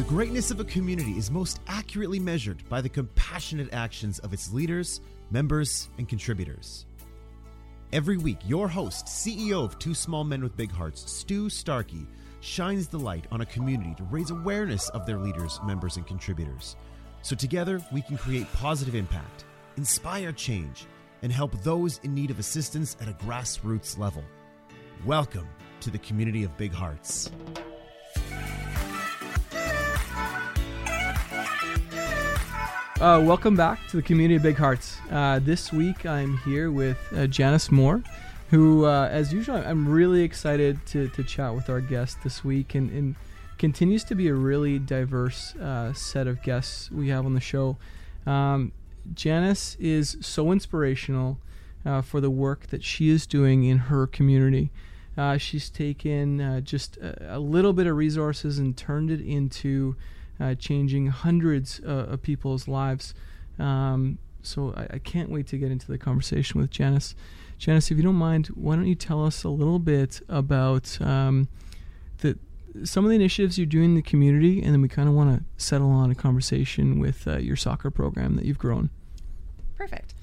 The greatness of a community is most accurately measured by the compassionate actions of its leaders, members, and contributors. Every week, your host, CEO of Two Small Men with Big Hearts, Stu Starkey, shines the light on a community to raise awareness of their leaders, members, and contributors. So together, we can create positive impact, inspire change, and help those in need of assistance at a grassroots level. Welcome to the community of Big Hearts. Uh, welcome back to the community of Big Hearts. Uh, this week I'm here with uh, Janice Moore, who, uh, as usual, I'm really excited to, to chat with our guest this week and, and continues to be a really diverse uh, set of guests we have on the show. Um, Janice is so inspirational uh, for the work that she is doing in her community. she's taken just a, a little bit of resources and turned it into uh, changing hundreds uh, of people's lives. Um, so I, I, can't wait to get into the conversation with Janice. Janice, if you don't mind, why don't you tell us a little bit about um, the some of the initiatives you're doing in the community, and then we kind of want to settle on a conversation with uh, your soccer program that you've grown. Perfect.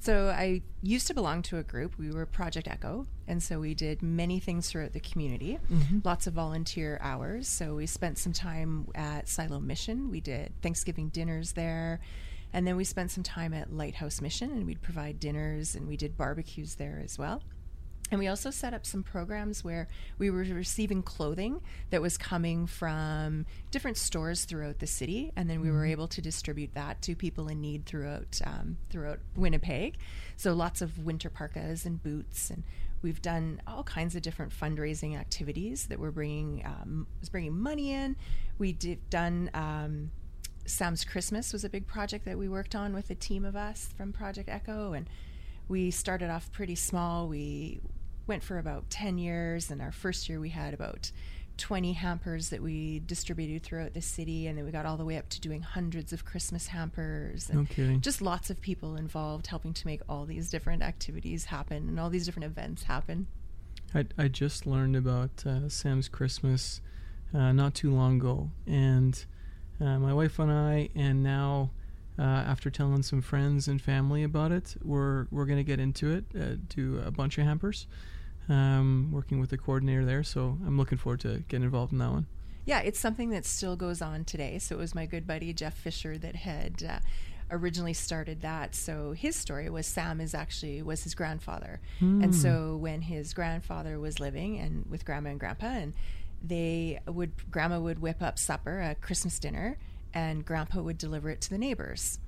So I used to belong to a group. We were Project Echo, and so we did many things throughout the community. Mm-hmm. Lots of volunteer hours. So we spent some time at Siloam Mission. We did Thanksgiving dinners there, and then we spent some time at Lighthouse Mission, and we'd provide dinners and we did barbecues there as well. And we also set up some programs where we were receiving clothing that was coming from different stores throughout the city, and then we were mm-hmm. able to distribute that to people in need throughout um, throughout Winnipeg. So lots of winter parkas and boots, and we've done all kinds of different fundraising activities that were bringing um, was bringing money in. We did done. Um, Sam's Christmas was a big project that we worked on with a team of us from Project Echo, and we started off pretty small. We went for about 10 years. And our first year, we had about 20 hampers that we distributed throughout the city. And then we got all the way up to doing hundreds of Christmas hampers. And no just lots of people involved helping to make all these different activities happen and all these different events happen. I, I just learned about uh, Sam's Christmas uh, not too long ago. And uh, my wife and I, and now uh, after telling some friends and family about it, we're, we're going to get into it, uh, do a bunch of hampers um, working with the coordinator there. So I'm looking forward to getting involved in that one. Yeah, it's something that still goes on today. So it was my good buddy Jeff Fisher that had uh, originally started that. So his story was Sam is actually was his grandfather, mm. and so when his grandfather was living and with grandma and grandpa, and they would grandma would whip up supper, a Christmas dinner, and grandpa would deliver it to the neighbors.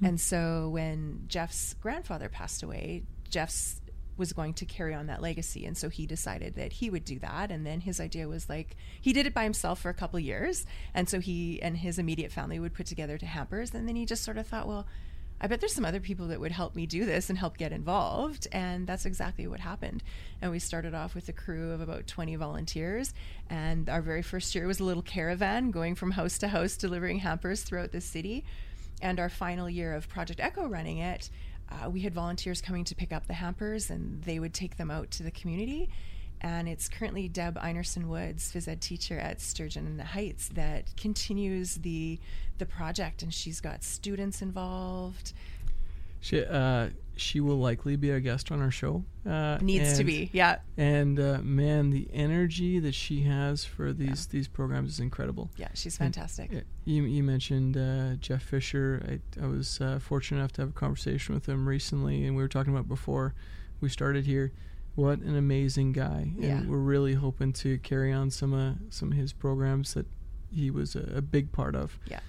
Mm. And so when Jeff's grandfather passed away, Jeff's was going to carry on that legacy and so he decided that he would do that and then his idea was like he did it by himself for a couple years and so he and his immediate family would put together to hampers and then he just sort of thought well I bet there's some other people that would help me do this and help get involved. And that's exactly what happened. And we started off with a crew of about 20 volunteers. And our very first year was a little caravan going from house to house delivering hampers throughout the city. And our final year of Project Echo running it, uh, we had volunteers coming to pick up the hampers and they would take them out to the community. And it's currently Deb Einerson Woods, phys ed teacher at Sturgeon Heights, that continues the the project, and she's got students involved. She uh, she will likely be a guest on our show. Uh, Needs and, to be, yeah. And uh, man, the energy that she has for these yeah. these programs is incredible. Yeah, she's fantastic. And, you, you mentioned uh, Jeff Fisher. I, I was uh, fortunate enough to have a conversation with him recently, and we were talking about before we started here. What an amazing guy! And yeah. we're really hoping to carry on some uh, some of his programs that he was a, a big part of. Yeah.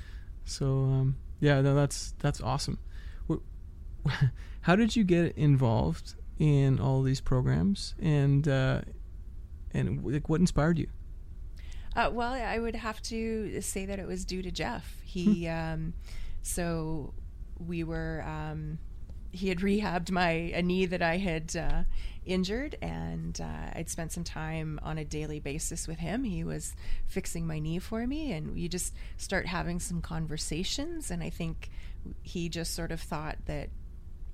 So um, yeah, no, that's that's awesome. How did you get involved in all these programs, and uh, and like, what inspired you? Uh, well, I would have to say that it was due to Jeff. He, hmm. um, so we were. Um, he had rehabbed my a knee that I had uh, injured, and uh, I'd spent some time on a daily basis with him. He was fixing my knee for me, and you just start having some conversations. And I think he just sort of thought that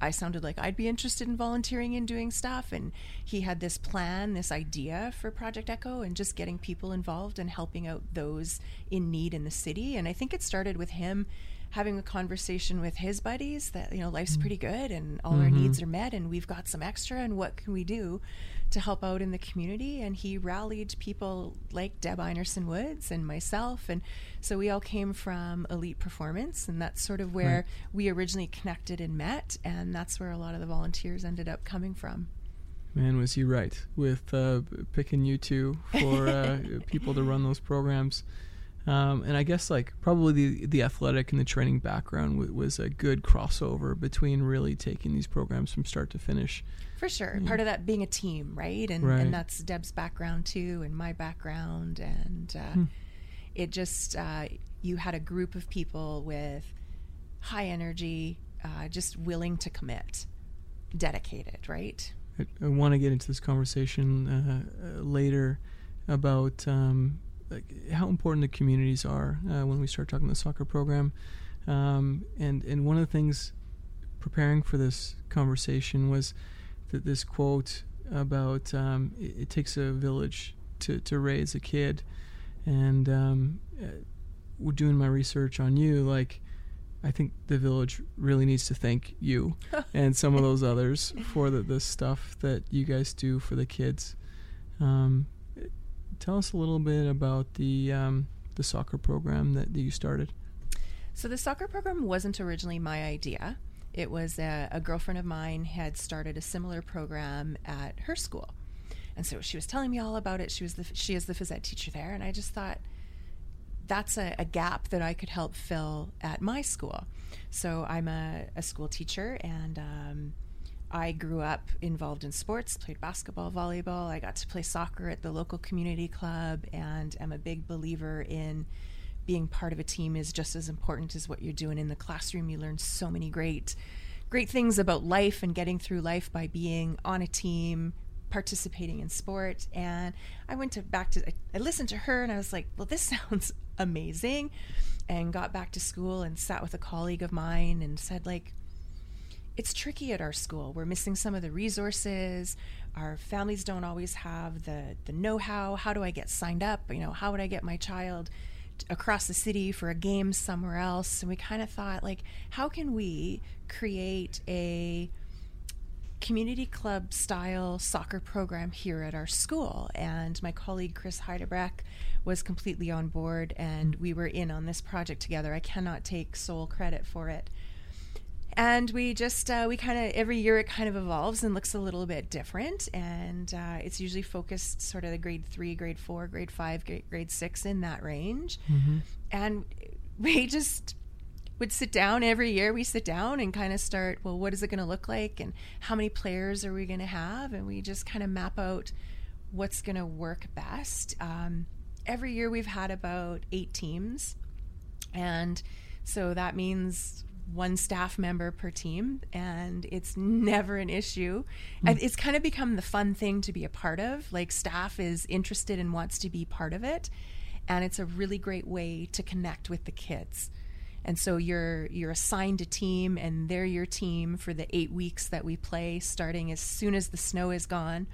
I sounded like I'd be interested in volunteering and doing stuff. And he had this plan, this idea for Project Echo, and just getting people involved and helping out those in need in the city. And I think it started with him having a conversation with his buddies that you know life's mm-hmm. pretty good and all mm-hmm. our needs are met and we've got some extra and what can we do to help out in the community and he rallied people like Deb Einerson Woods and myself and so we all came from elite performance and that's sort of where right. we originally connected and met and that's where a lot of the volunteers ended up coming from Man, was he right with uh, picking you two for uh, people to run those programs? Um, and I guess like probably the the athletic and the training background w- was a good crossover between really taking these programs from start to finish. For sure, yeah. part of that being a team, right? And right. and that's Deb's background too, and my background, and uh, hmm. it just uh, you had a group of people with high energy, uh, just willing to commit, dedicated, right? I, I want to get into this conversation uh, uh, later about um, like how important the communities are uh, when we start talking the soccer program. Um, and and one of the things preparing for this conversation was that this quote about um, it, it, takes a village to, to raise a kid, and um, uh, we're doing my research on you. Like, I think the village really needs to thank you and some of those others for the, the stuff that you guys do for the kids. Um, tell us a little bit about the um, the soccer program that, that, you started. So the soccer program wasn't originally my idea. It was a, a girlfriend of mine had started a similar program at her school, and so she was telling me all about it. She was the she is the phys ed teacher there, and I just thought that's a, a, gap that I could help fill at my school. So I'm a, a school teacher, and um, I grew up involved in sports, played basketball, volleyball. I got to play soccer at the local community club and am a big believer in being part of a team is just as important as what you're doing in the classroom. You learn so many great great things about life and getting through life by being on a team, participating in sport. And I went to back to I listened to her and I was like, "Well, this sounds amazing." And got back to school and sat with a colleague of mine and said like it's tricky at our school. We're missing some of the resources. Our families don't always have the the know-how. How do I get signed up? You know, how would I get my child across the city for a game somewhere else? And we kind of thought like, how can we create a community club style soccer program here at our school. And my colleague Chris Heidebreck was completely on board, and we were in on this project together. I cannot take sole credit for it and we just uh, we kind of every year it kind of evolves and looks a little bit different. And uh, it's usually focused sort of the grade three grade four grade five grade, grade six in that range. Mm-hmm. and we just would sit down every year. We sit down and kind of start well what is it going to look like? And how many players are we going to have? And we just kind of map out what's going to work best. Um, every year we've had about eight teams. And so that means one staff member per team and it's never an issue. Mm. it's kind of become the fun thing to be a part of. Like staff is interested and wants to be part of it and it's a really great way to connect with the kids. And so you're you're assigned a team and they're your team for the eight weeks that we play starting as soon as the snow is gone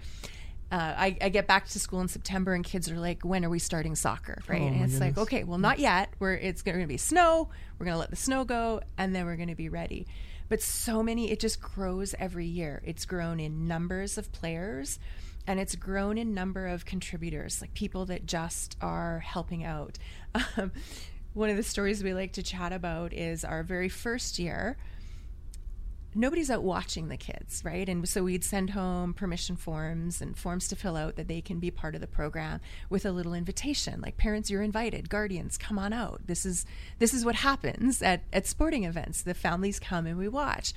uh, I, I, get back to school in September and kids are like, when are we starting soccer? Right. Oh, and it's goodness. like, okay, well, not yet. We're, it's going to be snow. We're going to let the snow go and then we're going to be ready. But so many, it just grows every year. It's grown in numbers of players and it's grown in number of contributors, like people that just are helping out. Um, one of the stories we like to chat about is our very first year nobody's out watching the kids, right? And so we'd send home permission forms and forms to fill out that they can be part of the program with a little invitation, like parents, you're invited, guardians, come on out. This is this is what happens at, at sporting events. The families come and we watch.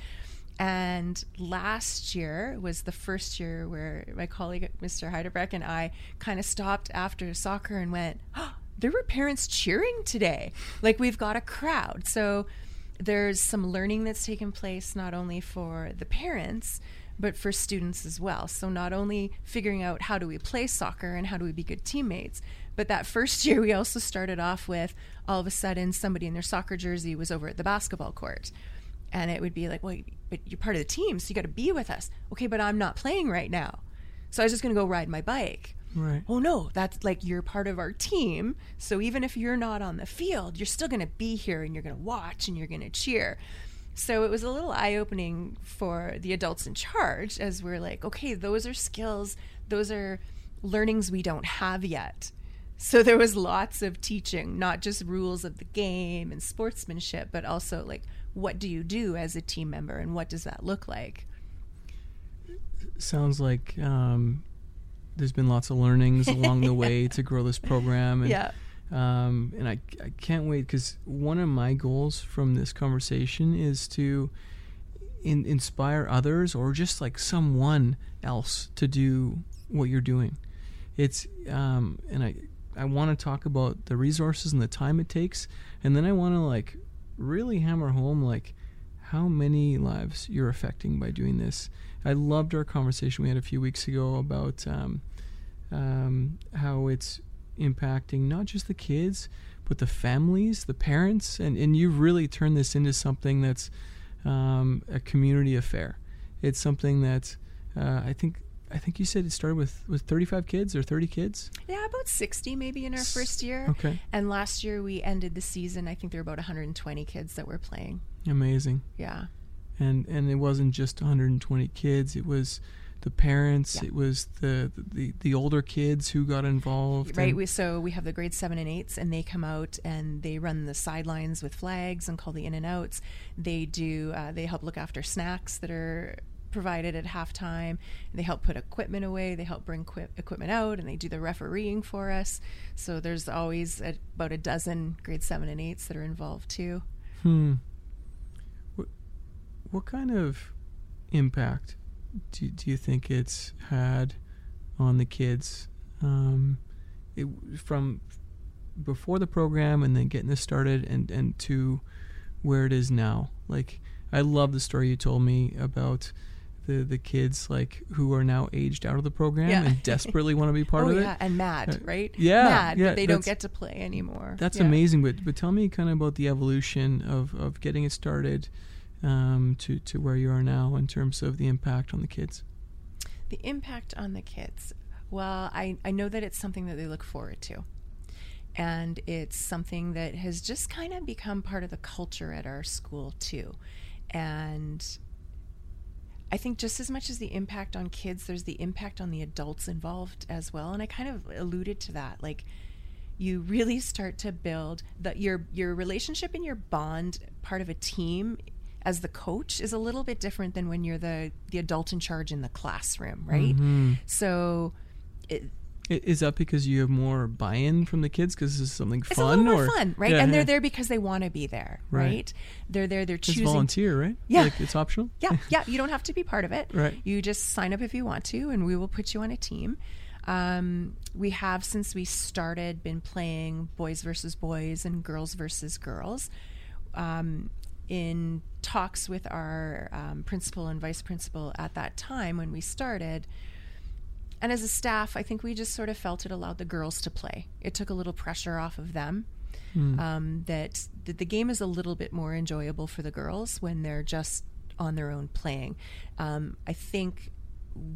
And last year was the first year where my colleague, Mr. Heidebreck, and I kind of stopped after soccer and went, oh, there were parents cheering today. Like we've got a crowd. So there's some learning that's taken place not only for the parents but for students as well so not only figuring out how do we play soccer and how do we be good teammates but that first year we also started off with all of a sudden somebody in their soccer jersey was over at the basketball court And it would be like, well, but you're part of the team, so you got to be with us. Okay, but I'm not playing right now. So I was just going to go ride my bike. Right. Oh no, that's like you're part of our team. So even if you're not on the field, you're still going to be here and you're going to watch and you're going to cheer. So it was a little eye opening for the adults in charge as we're like, okay, those are skills, those are learnings we don't have yet. So there was lots of teaching, not just rules of the game and sportsmanship, but also like what do you do as a team member and what does that look like? Sounds like um, there's been lots of learnings along the way to grow this program. And, Yeah. Um, and I, I can't wait because one of my goals from this conversation is to in, inspire others or just like someone else to do what you're doing. It's um, and I I want to talk about the resources and the time it takes, and then I want to like really hammer home like how many lives you're affecting by doing this. I loved our conversation we had a few weeks ago about um, um, how it's impacting not just the kids, but the families, the parents, and, and you've really turned this into something that's um, a community affair. It's something that uh, I think I think you said it started with with 35 kids or 30 kids. Yeah, about 60 maybe in our first year. Okay, And last year we ended the season, I think there were about 120 kids that were playing. Amazing. Yeah. And and it wasn't just 120 kids. It was the parents. Yeah. It was the, the the older kids who got involved. Right. We, so we have the grade seven and eights, and they come out and they run the sidelines with flags and call the in and outs. They do. Uh, they help look after snacks that are provided at halftime. They help put equipment away. They help bring equi- equipment out, and they do the refereeing for us. So there's always a, about a dozen grade seven and eights that are involved too. Hmm. What kind of impact do do you think it's had on the kids um, it, from before the program and then getting this started and and to where it is now? Like I love the story you told me about the the kids like who are now aged out of the program Yeah. and desperately want to be part oh of yeah, it. Yeah, and mad, Uh, right? yeah, mad, yeah, but they don't get to play anymore. That's Yeah. amazing, but but tell me kind of about the evolution of, of getting it started um, to to where you are now in terms of the impact on the kids. The impact on the kids. Well, I, I know that it's something that they look forward to. And it's something that has just kind of become part of the culture at our school, too. And I think just as much as the impact on kids, there's the impact on the adults involved as well. And I kind of alluded to that. Like, you really start to build that your your relationship and your bond part of a team as the coach is a little bit different than when you're the the adult in charge in the classroom, right? Mhm. So it, Is that because you have more buy-in from the kids because this is something it's fun a little more fun, right? Yeah, and yeah. they're there because they want to be there, Right. right? They're there. They're It's choosing. volunteer, right? Yeah. like it's optional. Yeah, yeah. You don't have to be part of it. Right. You just sign up if you want to, and we will put you on a team. Um, we have since we started been playing boys versus boys and girls versus girls. Um, in talks with our um, principal and vice principal at that time when we started, and as a staff, I think we just sort of felt it allowed the girls to play. It took a little pressure off of them. Um, that, that the game is a little bit more enjoyable for the girls when they're just on their own playing. Um, I think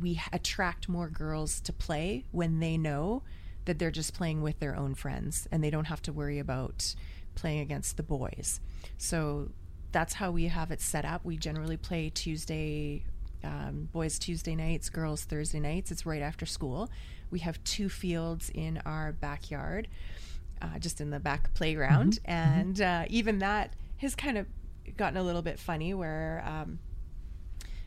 we attract more girls to play when they know that they're just playing with their own friends and they don't have to worry about playing against the boys. So that's how we have it set up. We generally play Tuesday, um, boys Tuesday nights, girls Thursday nights. It's right after school. We have two fields in our backyard, uh, just in the back playground. And uh, even that has kind of gotten a little bit funny where um,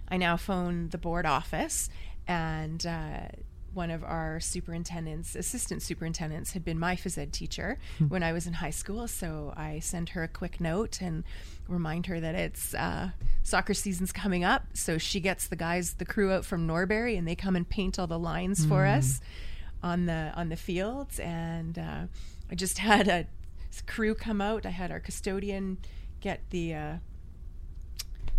I now phone the board office and uh, one of our superintendents, assistant superintendents, had been my phys ed teacher when I was in high school. So I send her a quick note and remind her that it's uh, soccer season's coming up. So she gets the guys, the crew out from Norbury, and they come and paint all the lines for us on the on the fields. And uh, I just had a crew come out. I had our custodian get the uh,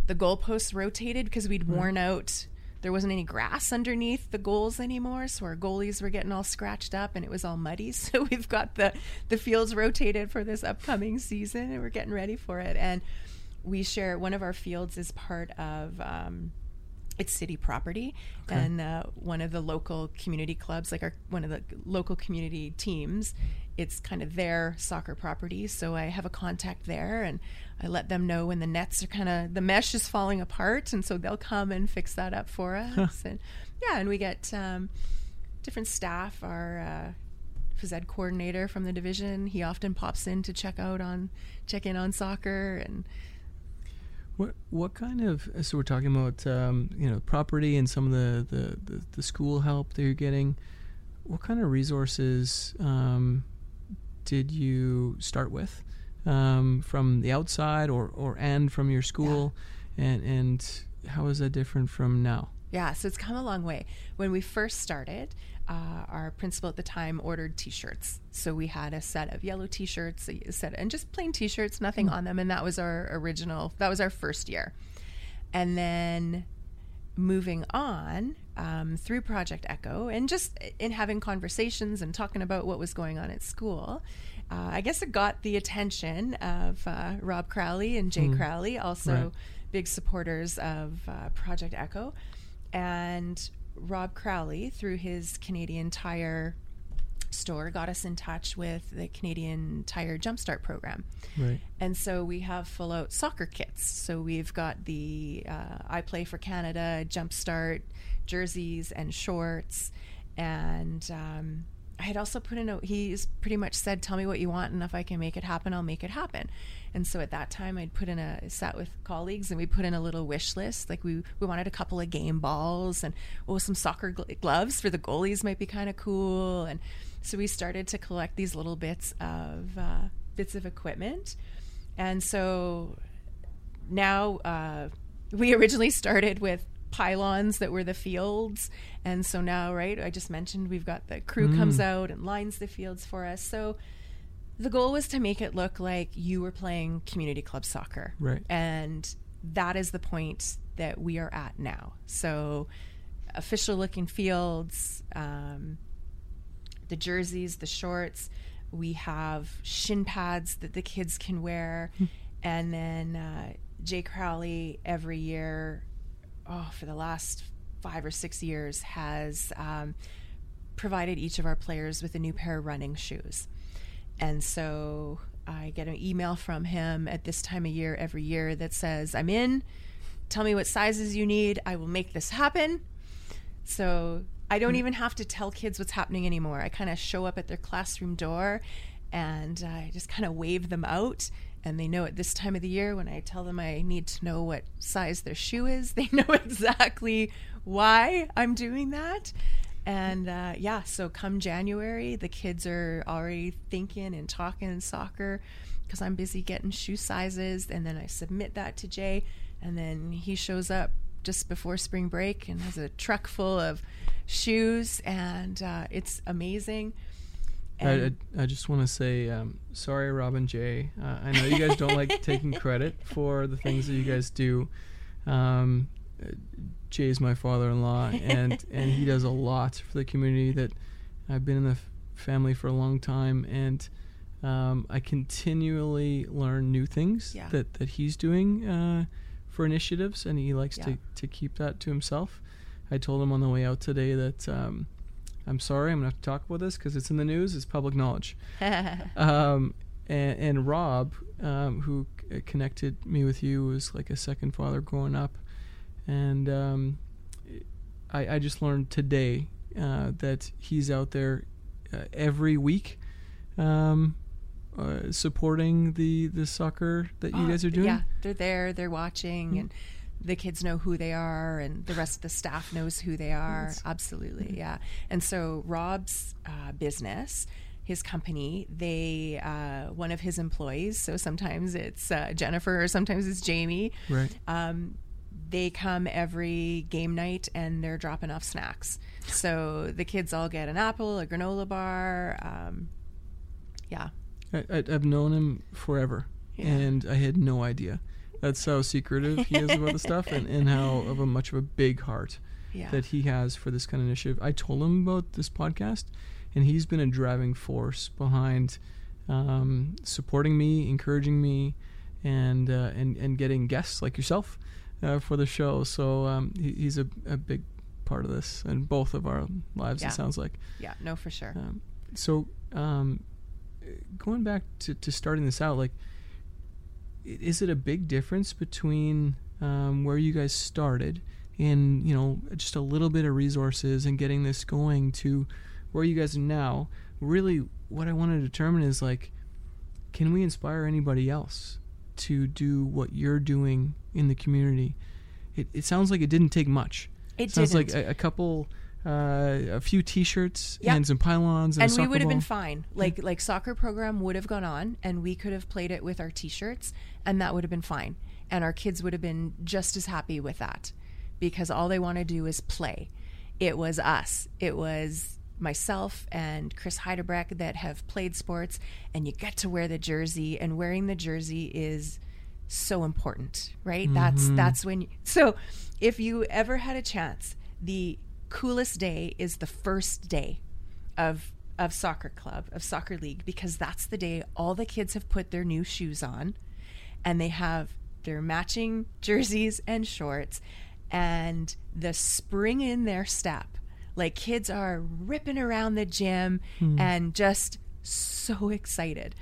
the goalposts rotated because we'd worn out. There wasn't any grass underneath the goals anymore, so our goalies were getting all scratched up and it was all muddy. So we've got the the fields rotated for this upcoming season, and we're getting ready for it. And we share one of our fields is part of um, it's city property Okay. and uh, one of the local community clubs like our one of the local community teams it's kind of their soccer property so i have a contact there and i let them know when the nets are kind of the mesh is falling apart and so they'll come and fix that up for us and yeah and we get um, different staff our uh, phys ed coordinator from the division he often pops in to check out on check in on soccer and What what kind of so we're talking about um, you know property and some of the, the, the, the school help that you're getting. What kind of resources um, did you start with um, from the outside or, or and from your school, and and how is that different from now? Yeah, so it's come a long way. When we first started, uh, our principal at the time ordered T-shirts. So we had a set of yellow T-shirts, a set and just plain T-shirts, nothing on them, and that was our original. That was our first year, and then moving on um, through Project Echo and just in having conversations and talking about what was going on at school. Uh, I guess it got the attention of uh, Rob Crowley and Jay Crowley, also Right. big supporters of uh, Project Echo. And Rob Crowley, through his Canadian Tire store, got us in touch with the Canadian Tire Jumpstart program. Right. And so we have full out soccer kits. So we've got the uh, I Play for Canada Jumpstart jerseys and shorts. And um, I had also put in a, he's pretty much said, tell me what you want, and if I can make it happen, I'll make it happen. And so at that time, I'd put in a, sat with colleagues and we put in a little wish list. Like we, we wanted a couple of game balls and, oh, some soccer gl- gloves for the goalies might be kind of cool. And so we started to collect these little bits of, uh, bits of equipment. And so now uh, we originally started with pylons that were the fields and so now right i just mentioned we've got the crew comes out and lines the fields for us so the goal was to make it look like you were playing community club soccer Right. and that is the point that we are at now so official looking fields um, the jerseys, the shorts. We have shin pads that the kids can wear. and then uh, Jay Crowley every year, oh, for the last five or six years, has um, provided each of our players with a new pair of running shoes. And so I get an email from him at this time of year every year that says, I'm in. Tell me what sizes you need. I will make this happen. So I don't even have to tell kids what's happening anymore. I kind of show up at their classroom door and I just kind of wave them out. And they know at this time of the year when I tell them I need to know what size their shoe is, they know exactly why I'm doing that. And uh, yeah, so come January, the kids are already thinking and talking soccer because I'm busy getting shoe sizes. And then I submit that to Jay. And then he shows up just before spring break and has a truck full of shoes. And uh, it's amazing. I, I, I just want to say um, sorry, Rob and Jay. Uh, I know you guys don't like taking credit for the things that you guys do. Um, Jay is my father-in-law, and and he does a lot for the community. That I've been in the f- family for a long time, and um, I continually learn new things Yeah. that that he's doing uh, for initiatives, and he likes Yeah. to to keep that to himself. I told him on the way out today that. I'm sorry, I'm gonna have to talk about this because it's in the news. It's public knowledge. Um, and, and Rob, um, who c- connected me with you, was like a second father growing up, and um, I, I just learned today uh, that he's out there uh, every week, um, uh, supporting the the soccer that you Oh, guys are doing. Yeah, they're there, they're watching, and the kids know who they are, and the rest of the staff knows who they are. That's- Absolutely, yeah. And so Rob's uh, business, his company, they uh, one of his employees. So sometimes it's uh, Jennifer, or sometimes it's Jamie. Right. Um, they come every game night and they're dropping off snacks. So the kids all get an apple, a granola bar. Um, yeah, I, I've known him forever, Yeah. and I had no idea. That's how secretive he is about the stuff, and, and how of a much of a big heart yeah. that he has for this kind of initiative. I told him about this podcast, and he's been a driving force behind um, supporting me, encouraging me, and uh, and and getting guests like yourself uh, for the show. So um, he, he's a, a big part of this and both of our lives. Yeah. It sounds like. Yeah, no, for sure. Um, so um, going back to, to starting this out, like, is it a big difference between um, where you guys started and you know just a little bit of resources and getting this going to where you guys are now? Really, what I want to determine is like, can we inspire anybody else to do what you're doing in the community? It, it sounds like it didn't take much. It sounds didn't. like a, a couple, uh, a few T-shirts Yeah. and some pylons, and, and we would have been fine. Like like soccer program would have gone on, and we could have played it with our T-shirts, and that would have been fine. And our kids would have been just as happy with that, because all they want to do is play. It was us. It was myself and Chris Heidebreck that have played sports, and you get to wear the jersey, and wearing the jersey is so important, right? That's mm-hmm. that's when. You, so, if you ever had a chance, the coolest day is the first day of of soccer club of soccer league because that's the day all the kids have put their new shoes on and they have their matching jerseys and shorts and the spring in their step like kids are ripping around the gym hmm. and just so excited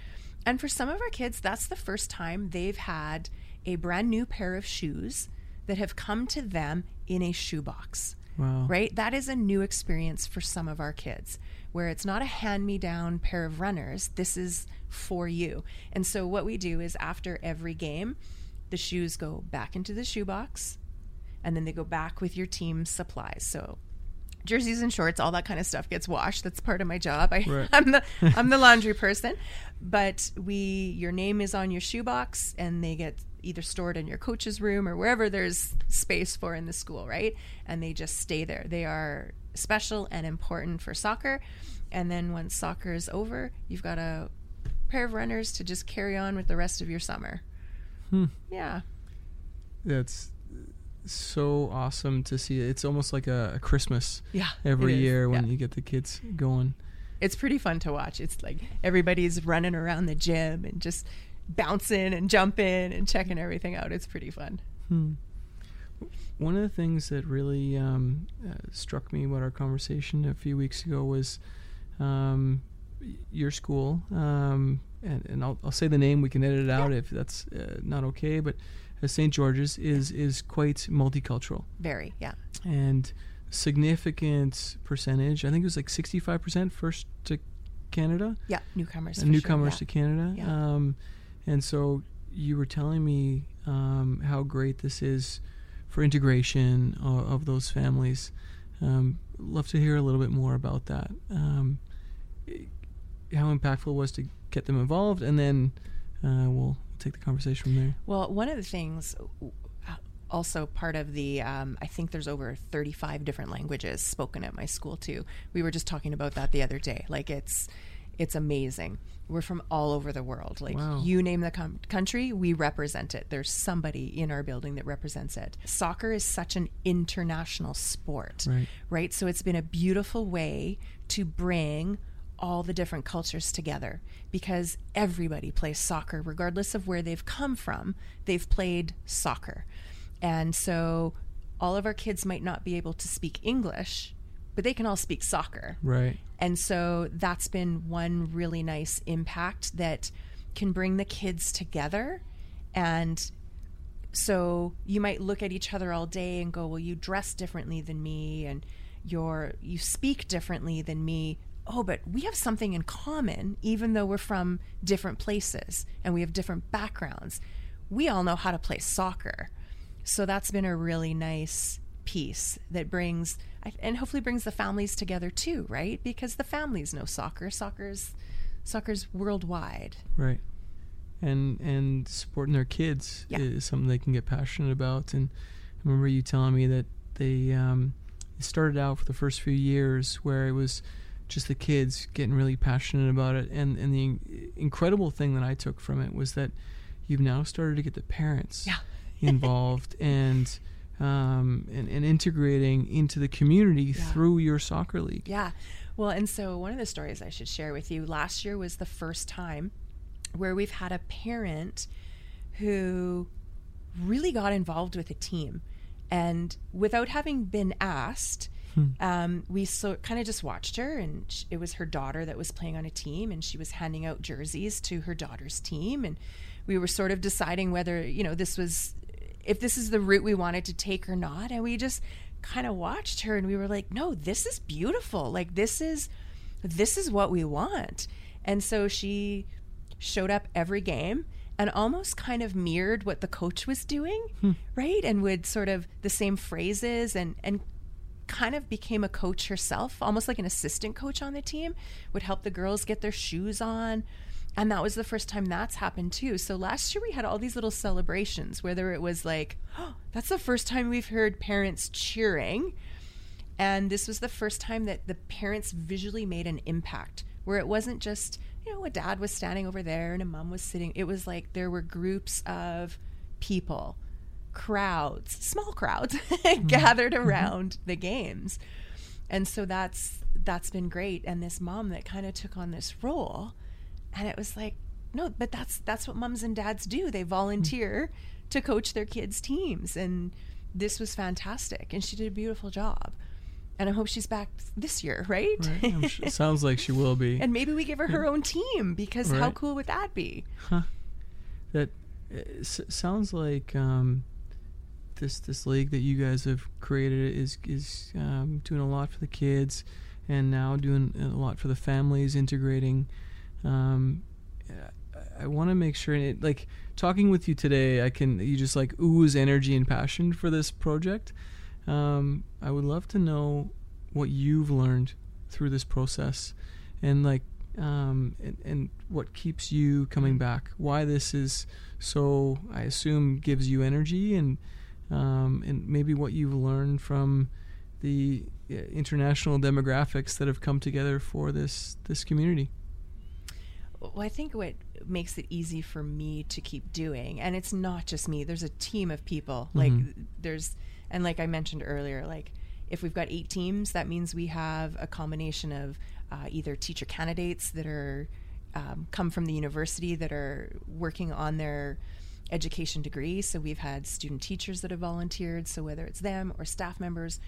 and for some of our kids that's the first time they've had a brand new pair of shoes that have come to them in a shoebox Wow. right? That is a new experience for some of our kids where it's not a hand me down pair of runners. This is for you. And so, what we do is after every game, the shoes go back into the shoebox and then they go back with your team supplies. So, jerseys and shorts, all that kind of stuff gets washed. That's part of my job. I, Right. I'm the I'm the laundry person, but we your name is on your shoebox and they get either stored in your coach's room or wherever there's space for in the school, right? And they just stay there. They are special and important for soccer. And then once soccer is over, you've got a pair of runners to just carry on with the rest of your summer. Hmm. Yeah. That's so awesome to see. It's almost like a, a Christmas Yeah. every year when Yeah. you get the kids going. it's pretty fun to watch. It's like everybody's running around the gym and just bouncing and jumping and checking everything out. It's pretty fun. Hmm. One of the things that really um, uh, struck me about our conversation a few weeks ago was um, your school, um, and, and I'll, I'll say the name. We can edit it out if that's uh, not okay. But uh, St. George's is is quite multicultural Very, yeah. and significant percentage. I think it was like sixty five percent first to Canada Yeah, newcomers. newcomers sure. to Canada. Yeah. Um, and so you were telling me um, how great this is for integration of, of those families. Um, love to hear a little bit more about that. Um, i- how impactful it was to get them involved, and then uh, we'll take the conversation from there. Well, one of the things, uh, also part of the, um, I think there's over 35 different languages spoken at my school too. We were just talking about that the other day. Like it's, it's amazing. We're from all over the world. Like Wow. you name the com- country, we represent it. There's somebody in our building that represents it. Soccer is such an international sport, Right. right? So it's been a beautiful way to bring all the different cultures together because everybody plays soccer, regardless of where they've come from. They've played soccer. And so all of our kids might not be able to speak English, but they can all speak soccer. Right. And so that's been one really nice impact that can bring the kids together. And so you might look at each other all day and go, "Well, you dress differently than me and you're you speak differently than me." Oh, but we have something in common even though we're from different places and we have different backgrounds. We all know how to play soccer. So that's been a really nice piece that brings and hopefully brings the families together too, right? Because the families know soccer. Soccer's soccer's worldwide. Right. And and supporting their kids Yeah. is something they can get passionate about. And I remember you telling me that they um, started out for the first few years where it was just the kids getting really passionate about it. And and the in- incredible thing that I took from it was that you've now started to get the parents Yeah. involved and. Um, and, and integrating into the community Yeah. through your soccer league. Yeah. Well, and so one of the stories I should share with you last year was the first time where we've had a parent who really got involved with a team. And without having been asked, um, we so kind of just watched her, and sh- it was her daughter that was playing on a team, and she was handing out jerseys to her daughter's team, and we were sort of deciding whether you know this was if this is the route we wanted to take or not, and we just kind of watched her, and we were like, no, this is beautiful, like this is this is what we want, and so she showed up every game and almost kind of mirrored what the coach was doing, right? And would sort of the same phrases and and kind of became a coach herself, almost like an assistant coach on the team, would help the girls get their shoes on. And that was the first time that's happened too. So last year we had all these little celebrations, whether it was like, oh, that's the first time we've heard parents cheering. And this was the first time that the parents visually made an impact, where it wasn't just, you know, a dad was standing over there and a mom was sitting. It was like there were groups of people crowds, small crowds gathered around the games. And so that's that's been great and this mom that kind of took on this role and it was like no, but that's that's what moms and dads do. They volunteer to coach their kids teams and this was fantastic and she did a beautiful job. And I hope she's back this year, right? Right. I'm sounds like she will be. and maybe we give her her own team because how cool would that be? that uh, s- sounds like um, this this league that you guys have created is is um, doing a lot for the kids, and now doing a lot for the families, integrating. Um, I, want to make sure, it, like talking with you today, I can you just like ooze energy and passion for this project. Um, I would love to know what you've learned through this process, and like um, and, and what keeps you coming back. Why this is so, I assume, gives you energy, and um, and maybe what you've learned from the uh, international demographics that have come together for this this community. Well, I think what makes it easy for me to keep doing, and it's not just me. There's a team of people. Like there's, and like I mentioned earlier, like if we've got eight teams, that means we have a combination of uh, either teacher candidates that are um, come from the university that are working on their education degree. So we've had student teachers that have volunteered. So whether it's them or staff members,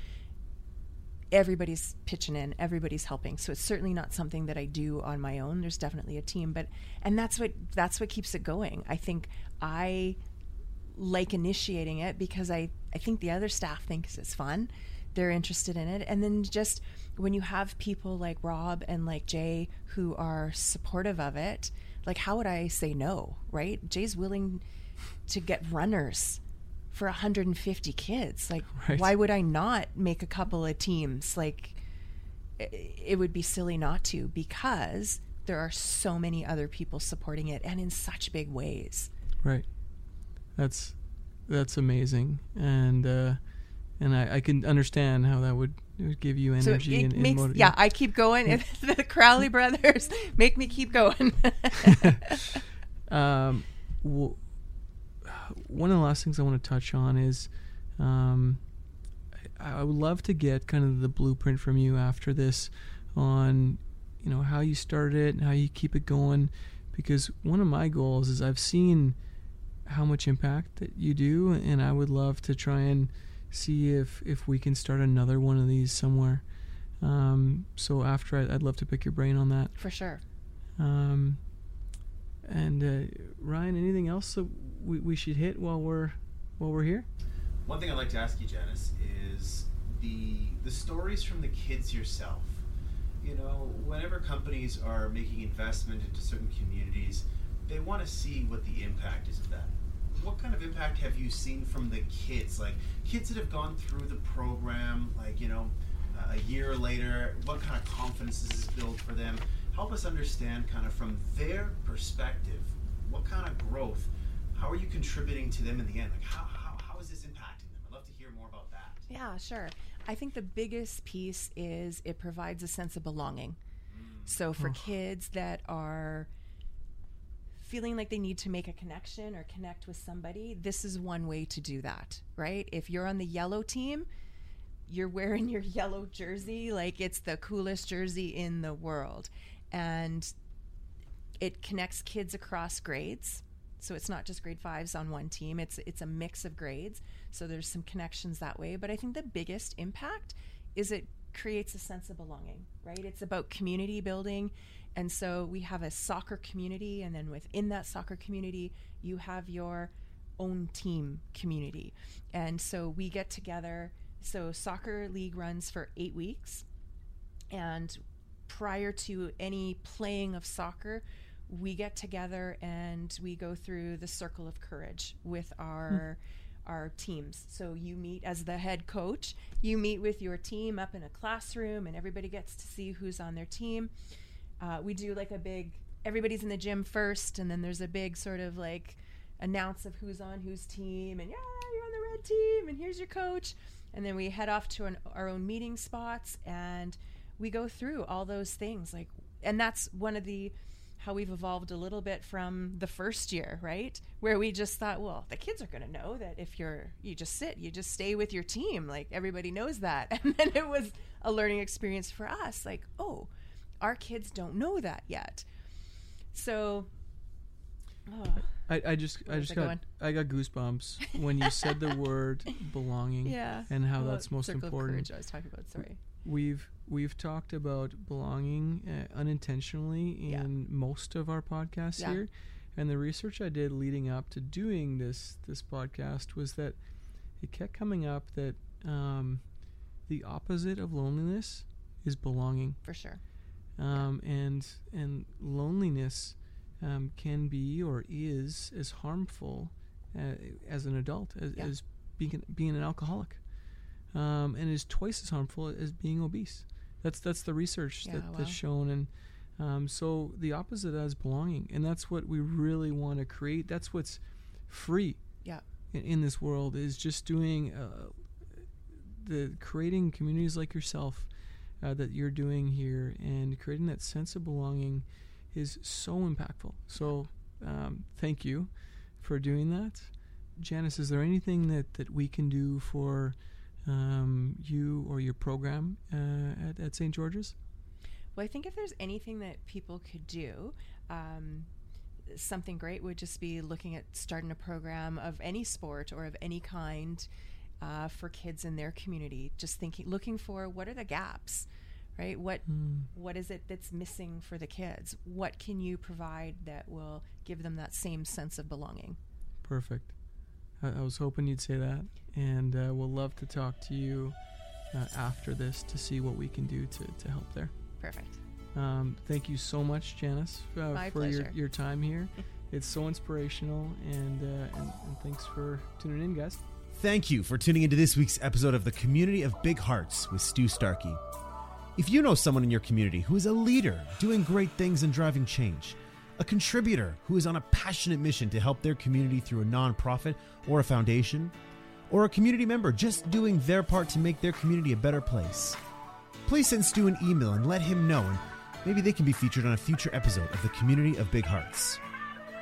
everybody's pitching in everybody's helping. So it's certainly not something that i do on my own. There's definitely a team but and that's what that's what keeps it going. I think i like initiating it because i i think the other staff thinks it's fun. They're interested in it. And then just when you have people like rob and like jay who are supportive of it like how would i say no right? Jay's willing to get runners for 150 kids. Like Right. why would i not make a couple of teams? Like it would be silly not to because there are so many other people supporting it and in such big ways. Right. That's that's amazing, and uh, and I, I can understand how that would, it would give you so it, energy and, and makes motiv- yeah i keep going the crowley brothers make me keep going. Um, w- one of the last things I want to touch on is, um, I, I would love to get kind of the blueprint from you after this on, you know, how you started it and how you keep it going, because one of my goals is I've seen how much impact that you do, and I would love to try and see if if we can start another one of these somewhere. Um, so after I, I'd love to pick your brain on that. for sure Um, and uh, Ryan, anything else that we, we should hit while we're while we're here? One thing I'd like to ask you, Janice, is the the stories from the kids yourself. You know, whenever companies are making investment into certain communities, they want to see what the impact is of that. What kind of impact have you seen from the kids? Like kids that have gone through the program, like you know, a year later, what kind of confidence this build for them? Help us understand, kind of from their perspective, what kind of growth how are you contributing to them in the end? Like, how, how, how is this impacting them? I'd love to hear more about that. Yeah, sure. I think the biggest piece is it provides a sense of belonging. Mm. So for kids that are feeling like they need to make a connection or connect with somebody, this is one way to do that, right? If you're on the yellow team, you're wearing your yellow jersey like it's the coolest jersey in the world. And it connects kids across grades. So it's not just grade fives on one team. It's it's a mix of grades. So there's some connections that way. But I think the biggest impact is it creates a sense of belonging, right? It's about community building. And so we have a soccer community, and then within that soccer community, you have your own team community. And so we get together. So soccer league runs for eight weeks. And prior to any playing of soccer, we get together and we go through the circle of courage with our our teams. So you meet as the head coach, you meet with your team up in a classroom, and everybody gets to see who's on their team. Uh, we do like a big everybody's in the gym first, and then there's a big sort of like announce of who's on whose team, and yeah, you're on the red team, and here's your coach. And then we head off to an, our own meeting spots, and we go through all those things. Like, and that's one of the how we've evolved a little bit from the first year, right? Where we just thought, well, the kids are going to know that if you're you just sit, you just stay with your team, like everybody knows that. And then it was a learning experience for us, like, oh, our kids don't know that yet. So oh, I, I just I just got going? I got goosebumps when you said the word belonging yeah. and how Well, that's most important. I was talking about, sorry. We've we've talked about belonging uh, unintentionally in Yeah. most of our podcasts Yeah. here, and the research I did leading up to doing this this podcast was that it kept coming up that um, the opposite of loneliness is belonging, For sure. um, and and loneliness um, can be or is as harmful uh, as an adult as, as being being an alcoholic um, and is twice as harmful as being obese. That's that's the research Yeah, that, wow. that's shown, and um, so the opposite as belonging, and that's what we really want to create. That's what's free Yeah. in, in this world is just doing uh, the creating communities like yourself uh, that you're doing here, and creating that sense of belonging is so impactful. So um, thank you for doing that. Janice, is there anything that, that we can do for um, you or your program uh, at, at St. George's? Well, I think if there's anything that people could do, um, something great would just be looking at starting a program of any sport or of any kind uh, for kids in their community. Just thinking, looking for what are the gaps, right? What what is it that's missing for the kids? What can you provide that will give them that same sense of belonging? Perfect. I, I was hoping you'd say that, and uh, we'll love to talk to you uh, after this to see what we can do to, to help there. Perfect. Um, thank you so much, Janice, uh, for your, pleasure. your time here. it's so inspirational, and, uh, and and thanks for tuning in, guys. Thank you for tuning into this week's episode of the Community of Big Hearts with Stu Starkey. If you know someone in your community who is a leader doing great things and driving change, a contributor who is on a passionate mission to help their community through a nonprofit or a foundation, or a community member just doing their part to make their community a better place, please send Stu an email and let him know, and maybe they can be featured on a future episode of the Community of Big Hearts.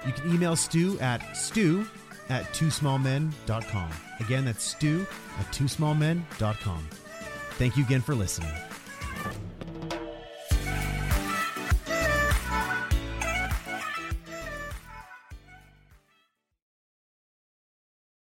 You can email Stu at stu at twosmallmen.com. Again, that's stu at twosmallmen.com. Thank you again for listening.